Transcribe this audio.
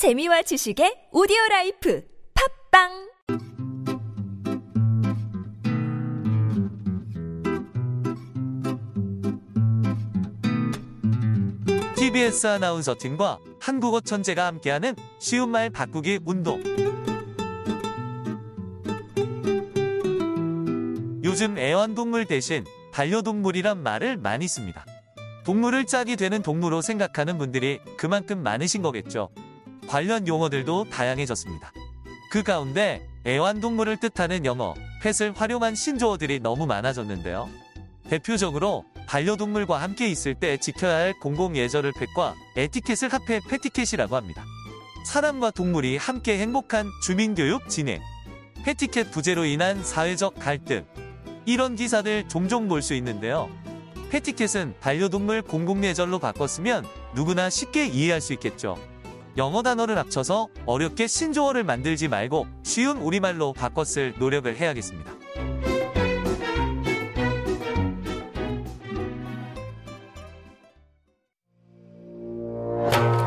재미와 지식의 오디오 라이프 팟빵 TBS 아나운서 팀과 한국어 천재가 함께하는 쉬운 말 바꾸기 운동. 요즘 애완동물 대신 반려동물이란 말을 많이 씁니다. 동물을 짝이 되는 동물로 생각하는 분들이 그만큼 많으신 거겠죠. 관련 용어들도 다양해졌습니다. 그 가운데 애완동물을 뜻하는 영어, 펫을 활용한 신조어들이 너무 많아졌는데요. 대표적으로 반려동물과 함께 있을 때 지켜야 할 공공예절을 펫과 에티켓을 합해 패티켓이라고 합니다. 사람과 동물이 함께 행복한 주민교육 진행, 패티켓 부재로 인한 사회적 갈등, 이런 기사들 종종 볼 수 있는데요. 패티켓은 반려동물 공공예절로 바꿨으면 누구나 쉽게 이해할 수 있겠죠. 영어 단어를 합쳐서 어렵게 신조어를 만들지 말고 쉬운 우리말로 바꿨을 노력을 해야겠습니다.